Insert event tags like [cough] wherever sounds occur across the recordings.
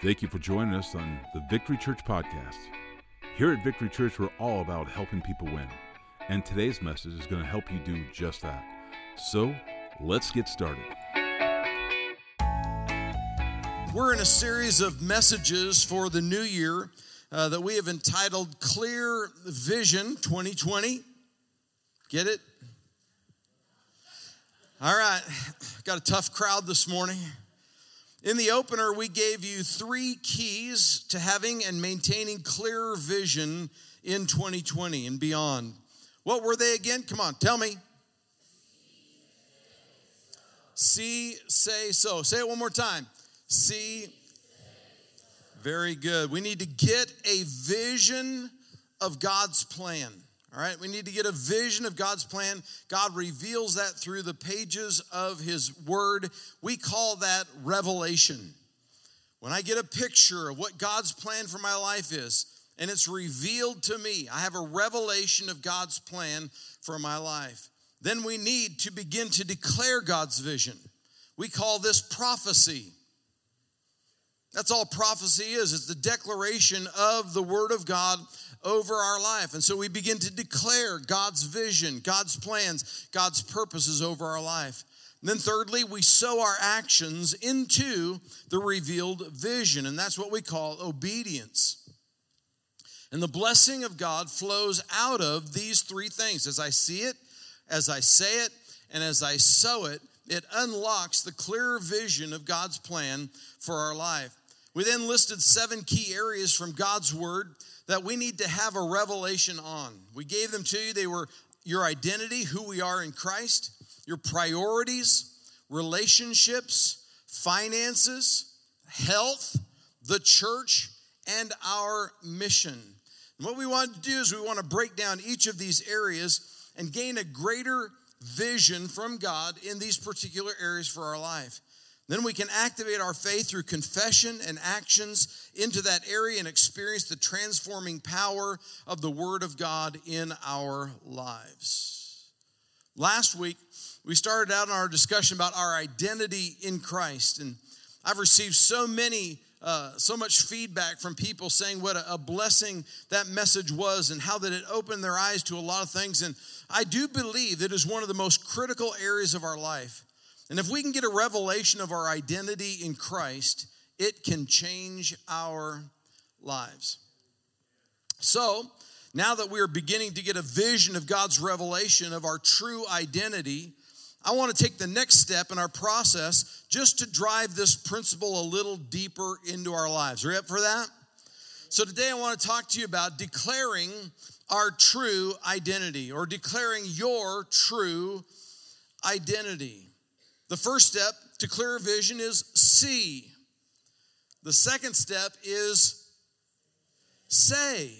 Thank you for joining us on the Victory Church podcast. Here at Victory Church, we're all about helping people win. And today's message is going to help you do just that. So let's get started. We're in a series of messages for the new year uh, that we have entitled Clear Vision 2020. Get it? All right, got a tough crowd this morning. In the opener, we gave you three keys to having and maintaining clearer vision in 2020 and beyond. What were they again? Come on, tell me. See, say, so. Say it one more time. See. Very good. We need to get a vision of God's plan. All right, we need to get a vision of God's plan. God reveals that through the pages of His Word. We call that revelation. When I get a picture of what God's plan for my life is, and it's revealed to me, I have a revelation of God's plan for my life. Then we need to begin to declare God's vision. We call this prophecy. That's all prophecy is. It's the declaration of the Word of God over our life. And so we begin to declare God's vision, God's plans, God's purposes over our life. And then, thirdly, we sow our actions into the revealed vision, and that's what we call obedience. And the blessing of God flows out of these three things. As I see it, as I say it, and as I sow it, it unlocks the clearer vision of God's plan for our life. We then listed seven key areas from God's word that we need to have a revelation on. We gave them to you. They were your identity, who we are in Christ, your priorities, relationships, finances, health, the church, and our mission. And what we want to do is we want to break down each of these areas and gain a greater vision from God in these particular areas for our life. Then we can activate our faith through confession and actions into that area and experience the transforming power of the Word of God in our lives. Last week, we started out in our discussion about our identity in Christ, and I've received so many. Uh, so much feedback from people saying what a, blessing that message was and how that it opened their eyes to a lot of things. And I do believe that is one of the most critical areas of our life and if we can get a revelation of our identity in Christ, it can change our lives. So, now that we are beginning to get a vision of God's revelation of our true identity, I want to take the next step in our process just to drive this principle a little deeper into our lives. Are you up for that? So, today I want to talk to you about declaring our true identity or declaring your true identity. The first step to clear vision is see. The second step is say.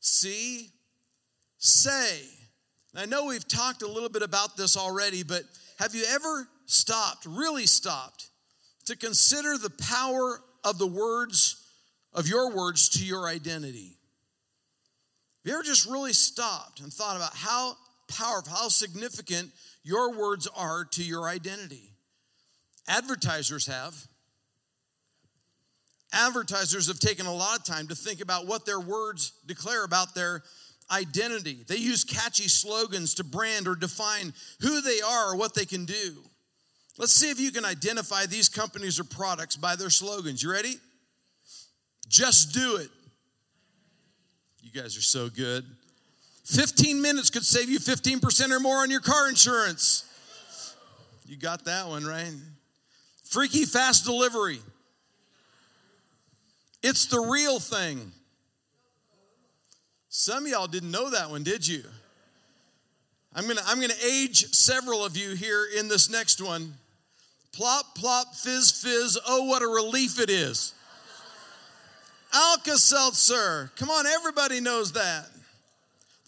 See, say. I know we've talked a little bit about this already, but have you ever stopped, really stopped, to consider the power of the words, of your words to your identity? Have you ever just really stopped and thought about how powerful, how significant your words are to your identity. Advertisers have. Advertisers have taken a lot of time to think about what their words declare about their identity. They use catchy slogans to brand or define who they are or what they can do. Let's see if you can identify these companies or products by their slogans. You ready? Just do it. You guys are so good. 15 minutes could save you 15% or more on your car insurance. You got that one, right? Freaky fast delivery. It's the real thing. Some of y'all didn't know that one, did you? I'm gonna, I'm gonna age several of you here in this next one. Plop, plop, fizz, fizz. Oh, what a relief it is. Alka Seltzer. Come on, everybody knows that.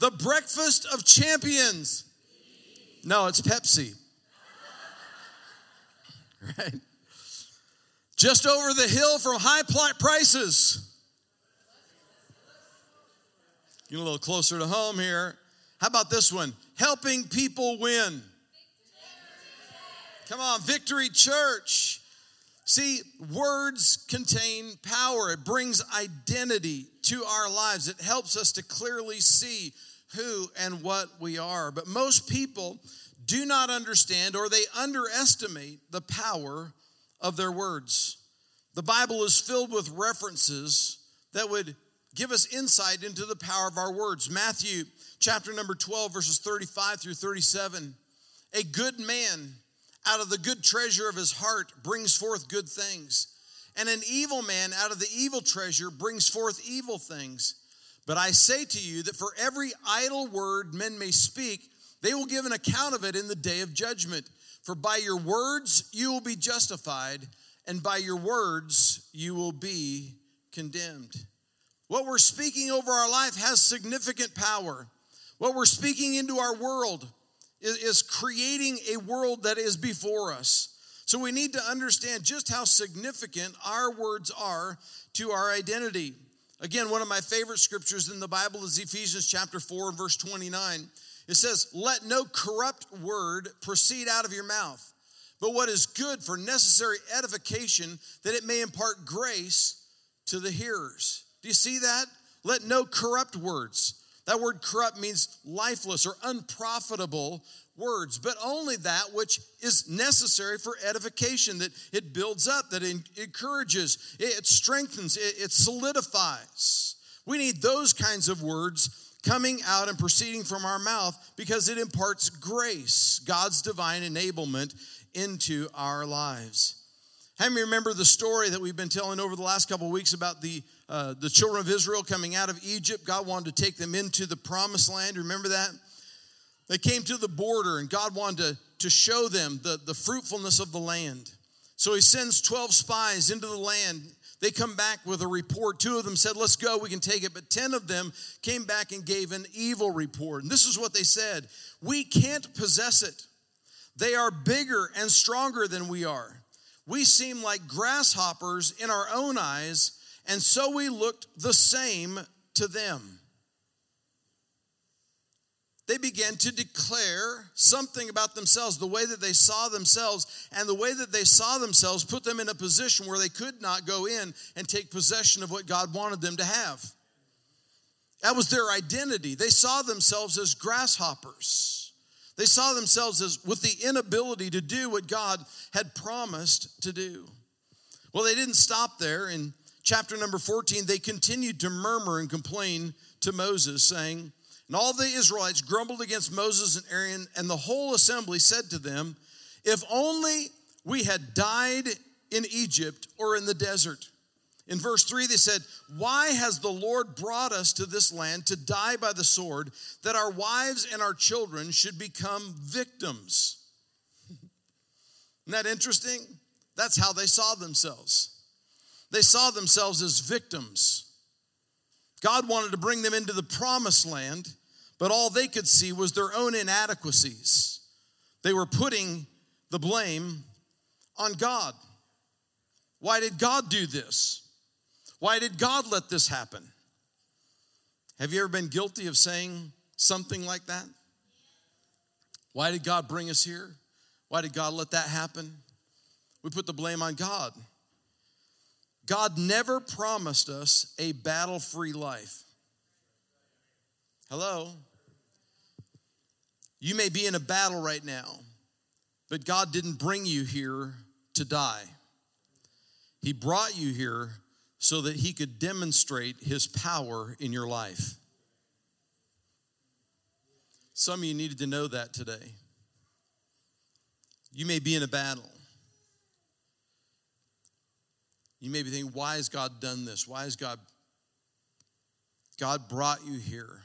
The breakfast of champions. No, it's Pepsi. [laughs] Right? Just over the hill from high prices. Get a little closer to home here. How about this one? Helping people win. Come on, Victory Church. See, words contain power. It brings identity to our lives. It helps us to clearly see who and what we are. But most people do not understand or they underestimate the power of their words. The Bible is filled with references that would give us insight into the power of our words. Matthew chapter number 12, verses 35 through 37. A good man out of the good treasure of his heart brings forth good things. And an evil man out of the evil treasure brings forth evil things. But I say to you that for every idle word men may speak, they will give an account of it in the day of judgment. For by your words you will be justified, and by your words you will be condemned. What we're speaking over our life has significant power. What we're speaking into our world is creating a world that is before us. So we need to understand just how significant our words are to our identity. Again, one of my favorite scriptures in the Bible is Ephesians chapter 4 verse 29. It says, "Let no corrupt word proceed out of your mouth, but what is good for necessary edification that it may impart grace to the hearers." Do you see that? Let no corrupt words that word corrupt means lifeless or unprofitable words, but only that which is necessary for edification, that it builds up, that it encourages, it strengthens, it solidifies. We need those kinds of words coming out and proceeding from our mouth because it imparts grace, God's divine enablement into our lives. How many remember the story that we've been telling over the last couple of weeks about the, uh, the children of Israel coming out of Egypt? God wanted to take them into the promised land. Remember that? They came to the border, and God wanted to, to show them the, the fruitfulness of the land. So he sends 12 spies into the land. They come back with a report. Two of them said, Let's go, we can take it. But 10 of them came back and gave an evil report. And this is what they said We can't possess it. They are bigger and stronger than we are we seem like grasshoppers in our own eyes, and so we looked the same to them. They began to declare something about themselves, the way that they saw themselves, and the way that they saw themselves put them in a position where they could not go in and take possession of what God wanted them to have. That was their identity. They saw themselves as grasshoppers. They saw themselves as with the inability to do what God had promised to do. Well, they didn't stop there. In chapter number 14, they continued to murmur and complain to Moses, saying, And all the Israelites grumbled against Moses and Aaron, and the whole assembly said to them, If only we had died in Egypt or in the desert. In verse 3, they said, Why has the Lord brought us to this land to die by the sword, that our wives and our children should become victims? Isn't that interesting? That's how they saw themselves. They saw themselves as victims. God wanted to bring them into the promised land, but all they could see was their own inadequacies. They were putting the blame on God. Why did God do this? Why did God let this happen? Have you ever been guilty of saying something like that? Why did God bring us here? Why did God let that happen? We put the blame on God. God never promised us a battle free life. Hello? You may be in a battle right now, but God didn't bring you here to die. He brought you here so that he could demonstrate his power in your life. Some of you needed to know that today. You may be in a battle. You may be thinking, why has God done this? Why has God God brought you here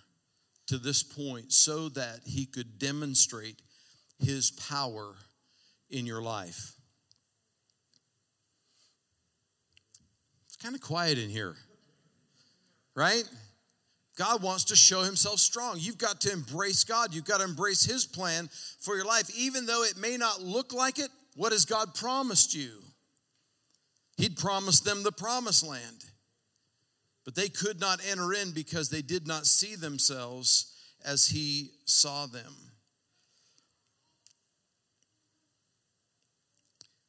to this point so that he could demonstrate his power in your life. It's kind of quiet in here, right? God wants to show himself strong. You've got to embrace God. You've got to embrace his plan for your life. Even though it may not look like it, what has God promised you? He'd promised them the promised land. But they could not enter in because they did not see themselves as he saw them.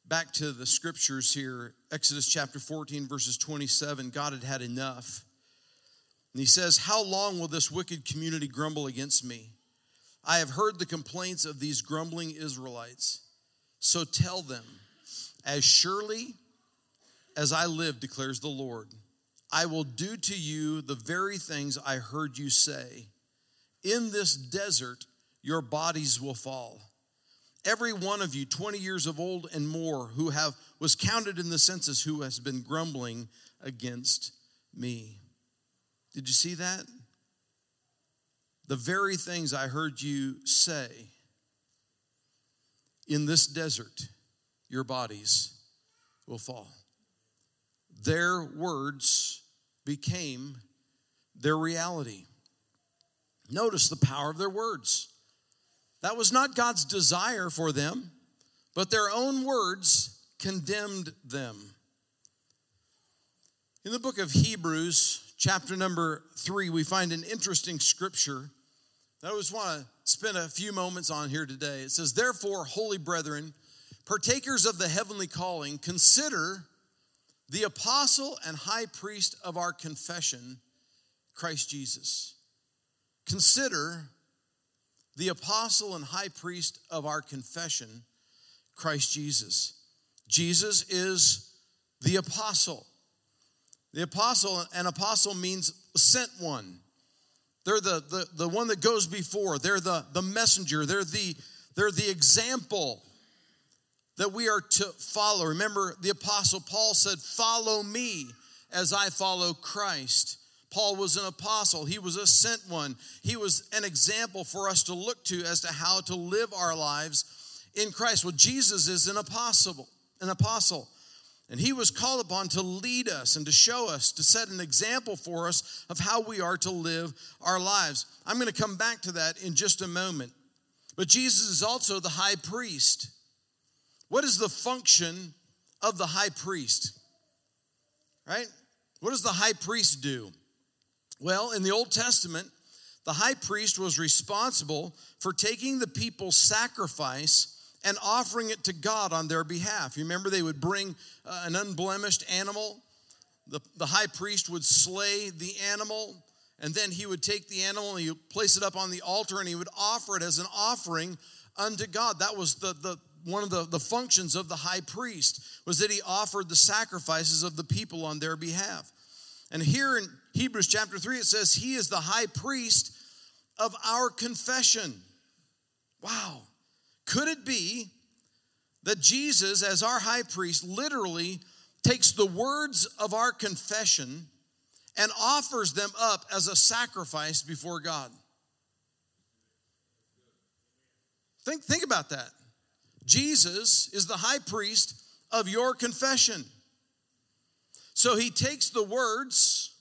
back to the scriptures here, Exodus chapter 14, verses 27, God had had enough. And he says, How long will this wicked community grumble against me? I have heard the complaints of these grumbling Israelites. So tell them, as surely as I live, declares the Lord, I will do to you the very things I heard you say. In this desert, your bodies will fall. Every one of you 20 years of old and more who have was counted in the census who has been grumbling against me. Did you see that? The very things i heard you say. In this desert your bodies will fall their words became their reality notice the power of their words that was not God's desire for them, but their own words condemned them. In the book of Hebrews, chapter number three, we find an interesting scripture that I just want to spend a few moments on here today. It says, Therefore, holy brethren, partakers of the heavenly calling, consider the apostle and high priest of our confession, Christ Jesus. Consider the apostle and high priest of our confession, Christ Jesus. Jesus is the apostle. The apostle, an apostle means sent one. They're the, the, the one that goes before. They're the, the messenger. They're the, they're the example that we are to follow. Remember, the apostle Paul said, Follow me as I follow Christ. Paul was an apostle, he was a sent one. He was an example for us to look to as to how to live our lives in Christ. Well, Jesus is an apostle, an apostle. And he was called upon to lead us and to show us, to set an example for us of how we are to live our lives. I'm going to come back to that in just a moment. But Jesus is also the high priest. What is the function of the high priest? Right? What does the high priest do? Well, in the Old Testament, the high priest was responsible for taking the people's sacrifice and offering it to God on their behalf. You remember they would bring uh, an unblemished animal. The, the high priest would slay the animal, and then he would take the animal and he would place it up on the altar and he would offer it as an offering unto God. That was the, the one of the, the functions of the high priest was that he offered the sacrifices of the people on their behalf. And here in Hebrews chapter 3, it says, He is the high priest of our confession. Wow. Could it be that Jesus, as our high priest, literally takes the words of our confession and offers them up as a sacrifice before God? Think, think about that. Jesus is the high priest of your confession. So he takes the words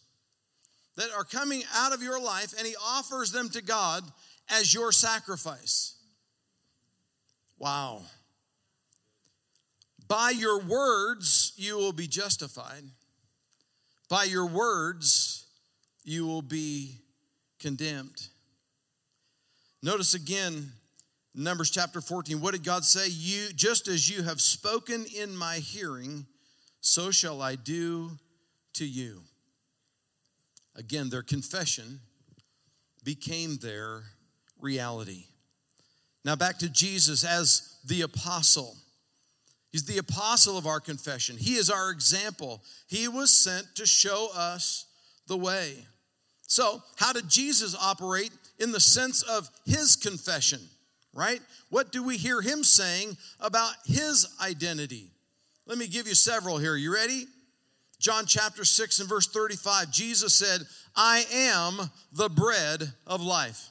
that are coming out of your life and he offers them to God as your sacrifice. Wow. By your words, you will be justified. By your words, you will be condemned. Notice again, Numbers chapter 14. What did God say? You, just as you have spoken in my hearing, so shall I do to you. Again, their confession became their reality. Now, back to Jesus as the apostle. He's the apostle of our confession. He is our example. He was sent to show us the way. So, how did Jesus operate in the sense of his confession, right? What do we hear him saying about his identity? Let me give you several here. You ready? John chapter 6 and verse 35, Jesus said, I am the bread of life.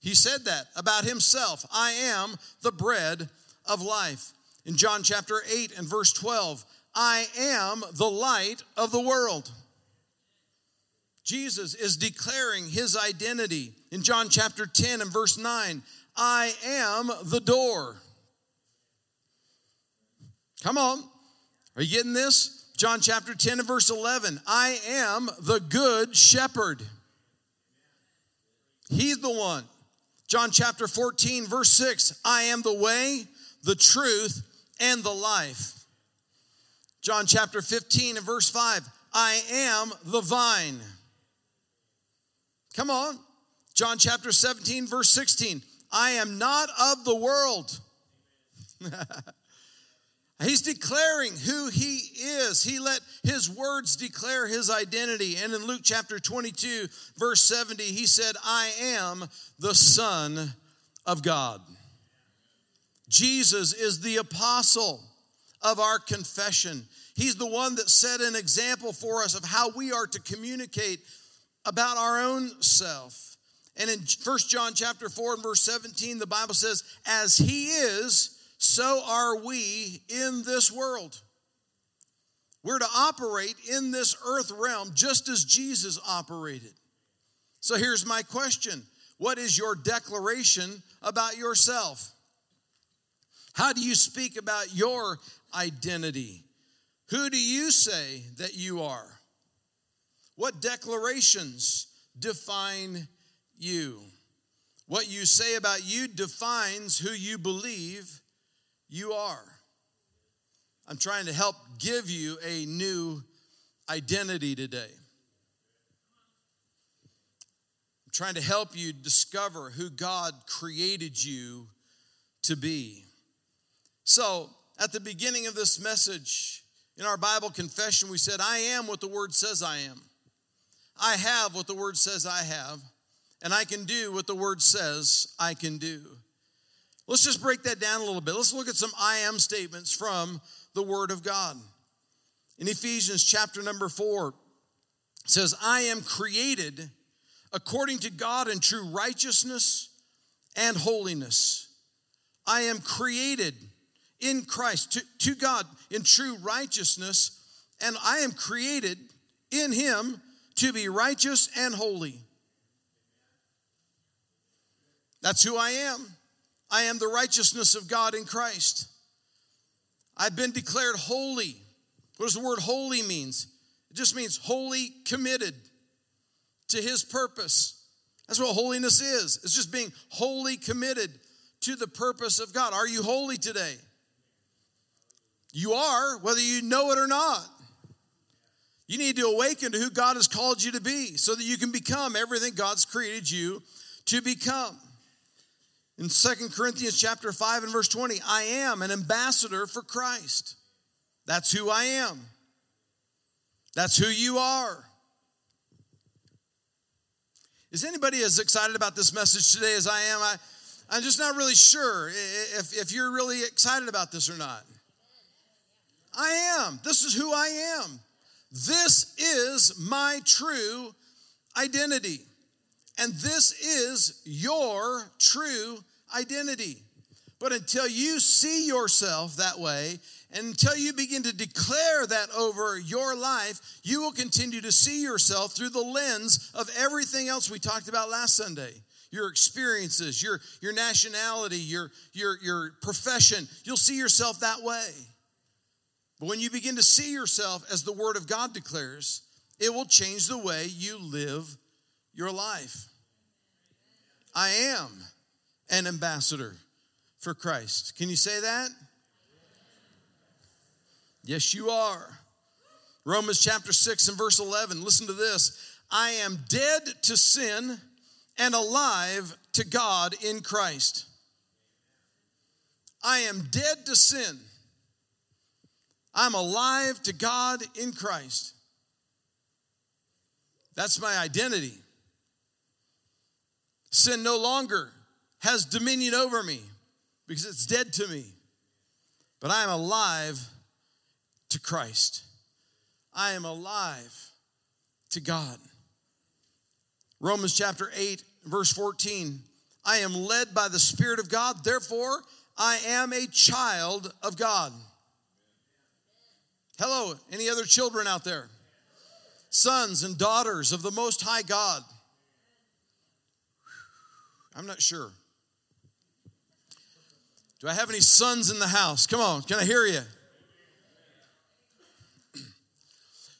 He said that about himself. I am the bread of life. In John chapter 8 and verse 12, I am the light of the world. Jesus is declaring his identity. In John chapter 10 and verse 9, I am the door. Come on. Are you getting this? John chapter 10 and verse 11 I am the good shepherd. He's the one. John chapter 14, verse 6 I am the way, the truth, and the life. John chapter 15 and verse 5 I am the vine. Come on. John chapter 17, verse 16 I am not of the world. [laughs] He's declaring who he is. He let his words declare his identity. And in Luke chapter 22, verse 70, he said, I am the Son of God. Jesus is the apostle of our confession. He's the one that set an example for us of how we are to communicate about our own self. And in 1 John chapter 4 and verse 17, the Bible says, As he is, so are we in this world. We're to operate in this earth realm just as Jesus operated. So here's my question What is your declaration about yourself? How do you speak about your identity? Who do you say that you are? What declarations define you? What you say about you defines who you believe you are. I'm trying to help give you a new identity today. I'm trying to help you discover who God created you to be. So, at the beginning of this message, in our Bible confession, we said, I am what the Word says I am. I have what the Word says I have, and I can do what the Word says I can do. Let's just break that down a little bit. Let's look at some I am statements from the Word of God. In Ephesians chapter number four, says, I am created according to God in true righteousness and holiness. I am created in Christ, to, to God in true righteousness, and I am created in Him to be righteous and holy. That's who I am. I am the righteousness of God in Christ. I've been declared holy. What does the word holy means? It just means wholly committed to his purpose. That's what holiness is. It's just being wholly committed to the purpose of God. Are you holy today? You are, whether you know it or not. You need to awaken to who God has called you to be so that you can become everything God's created you to become. In Second Corinthians chapter 5 and verse 20, I am an ambassador for Christ. That's who I am. That's who you are. Is anybody as excited about this message today as I am? I, I'm just not really sure if, if you're really excited about this or not. I am. This is who I am. This is my true identity. And this is your true identity. But until you see yourself that way, until you begin to declare that over your life, you will continue to see yourself through the lens of everything else we talked about last Sunday your experiences, your, your nationality, your, your, your profession. You'll see yourself that way. But when you begin to see yourself as the Word of God declares, it will change the way you live your life. I am an ambassador for Christ. Can you say that? Yes, you are. Romans chapter 6 and verse 11. Listen to this. I am dead to sin and alive to God in Christ. I am dead to sin. I'm alive to God in Christ. That's my identity. Sin no longer has dominion over me because it's dead to me. But I am alive to Christ. I am alive to God. Romans chapter 8, verse 14. I am led by the Spirit of God, therefore, I am a child of God. Hello, any other children out there? Sons and daughters of the Most High God. I'm not sure. Do I have any sons in the house? Come on, can I hear you?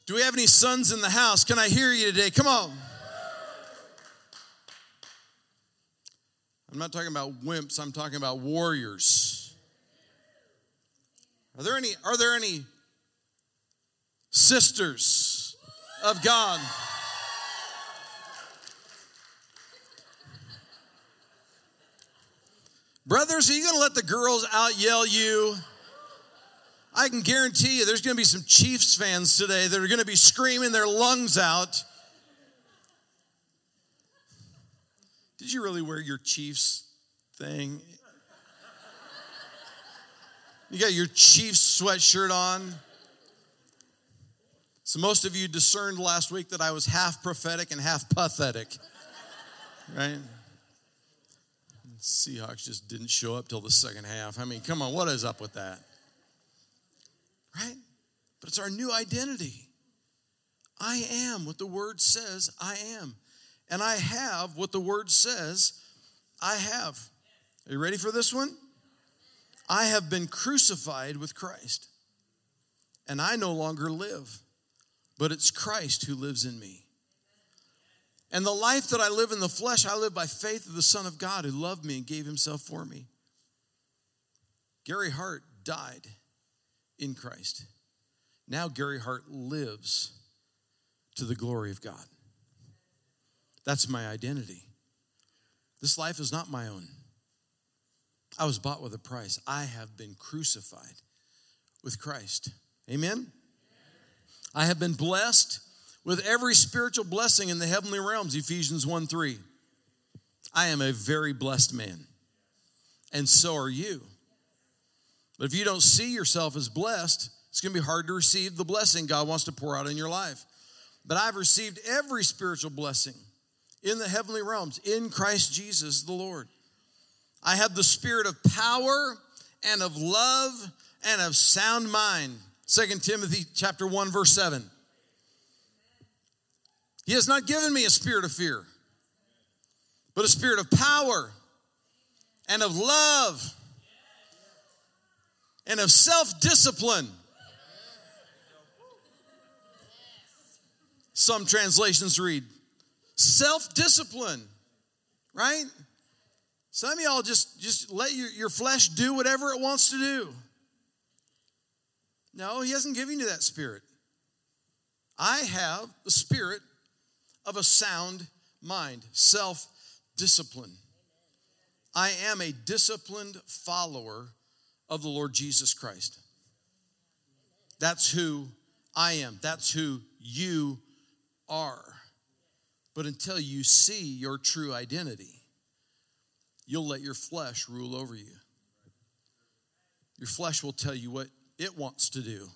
Do we have any sons in the house? Can I hear you today? Come on. I'm not talking about wimps, I'm talking about warriors. Are there any are there any sisters of God? Brothers, are you going to let the girls out yell you? I can guarantee you there's going to be some Chiefs fans today that are going to be screaming their lungs out. Did you really wear your Chiefs thing? You got your Chiefs sweatshirt on. So, most of you discerned last week that I was half prophetic and half pathetic, right? Seahawks just didn't show up till the second half. I mean, come on, what is up with that? Right? But it's our new identity. I am what the word says I am. And I have what the word says I have. Are you ready for this one? I have been crucified with Christ. And I no longer live, but it's Christ who lives in me. And the life that I live in the flesh, I live by faith of the Son of God who loved me and gave himself for me. Gary Hart died in Christ. Now Gary Hart lives to the glory of God. That's my identity. This life is not my own. I was bought with a price. I have been crucified with Christ. Amen? I have been blessed with every spiritual blessing in the heavenly realms, Ephesians 1 3. I am a very blessed man, and so are you. But if you don't see yourself as blessed, it's going to be hard to receive the blessing God wants to pour out in your life. But I've received every spiritual blessing in the heavenly realms in Christ Jesus the Lord. I have the spirit of power and of love and of sound mind. Second Timothy chapter 1 verse 7. He has not given me a spirit of fear, but a spirit of power and of love and of self discipline. Some translations read self discipline, right? Some of y'all just, just let your, your flesh do whatever it wants to do. No, he hasn't given you that spirit. I have the spirit of a sound mind, self discipline. I am a disciplined follower of the Lord Jesus Christ. That's who I am. That's who you are. But until you see your true identity, you'll let your flesh rule over you. Your flesh will tell you what it wants to do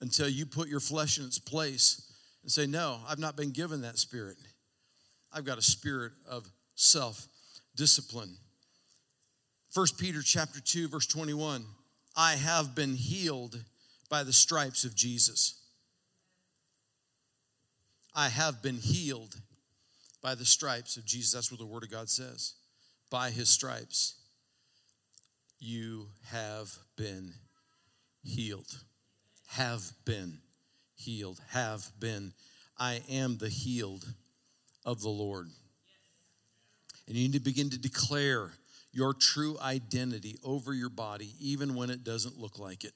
until you put your flesh in its place and say, No, I've not been given that spirit. I've got a spirit of self discipline. 1 Peter chapter 2 verse 21 I have been healed by the stripes of Jesus. I have been healed by the stripes of Jesus. That's what the word of God says. By his stripes you have been healed. Have been healed, have been. I am the healed of the Lord. And you need to begin to declare your true identity over your body, even when it doesn't look like it.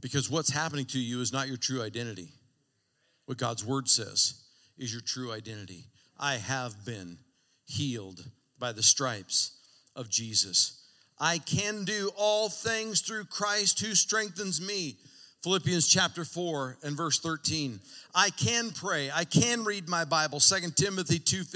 Because what's happening to you is not your true identity. What God's word says is your true identity. I have been healed by the stripes of Jesus. I can do all things through Christ who strengthens me. Philippians chapter 4 and verse 13. I can pray. I can read my Bible. 2 Timothy 2:15.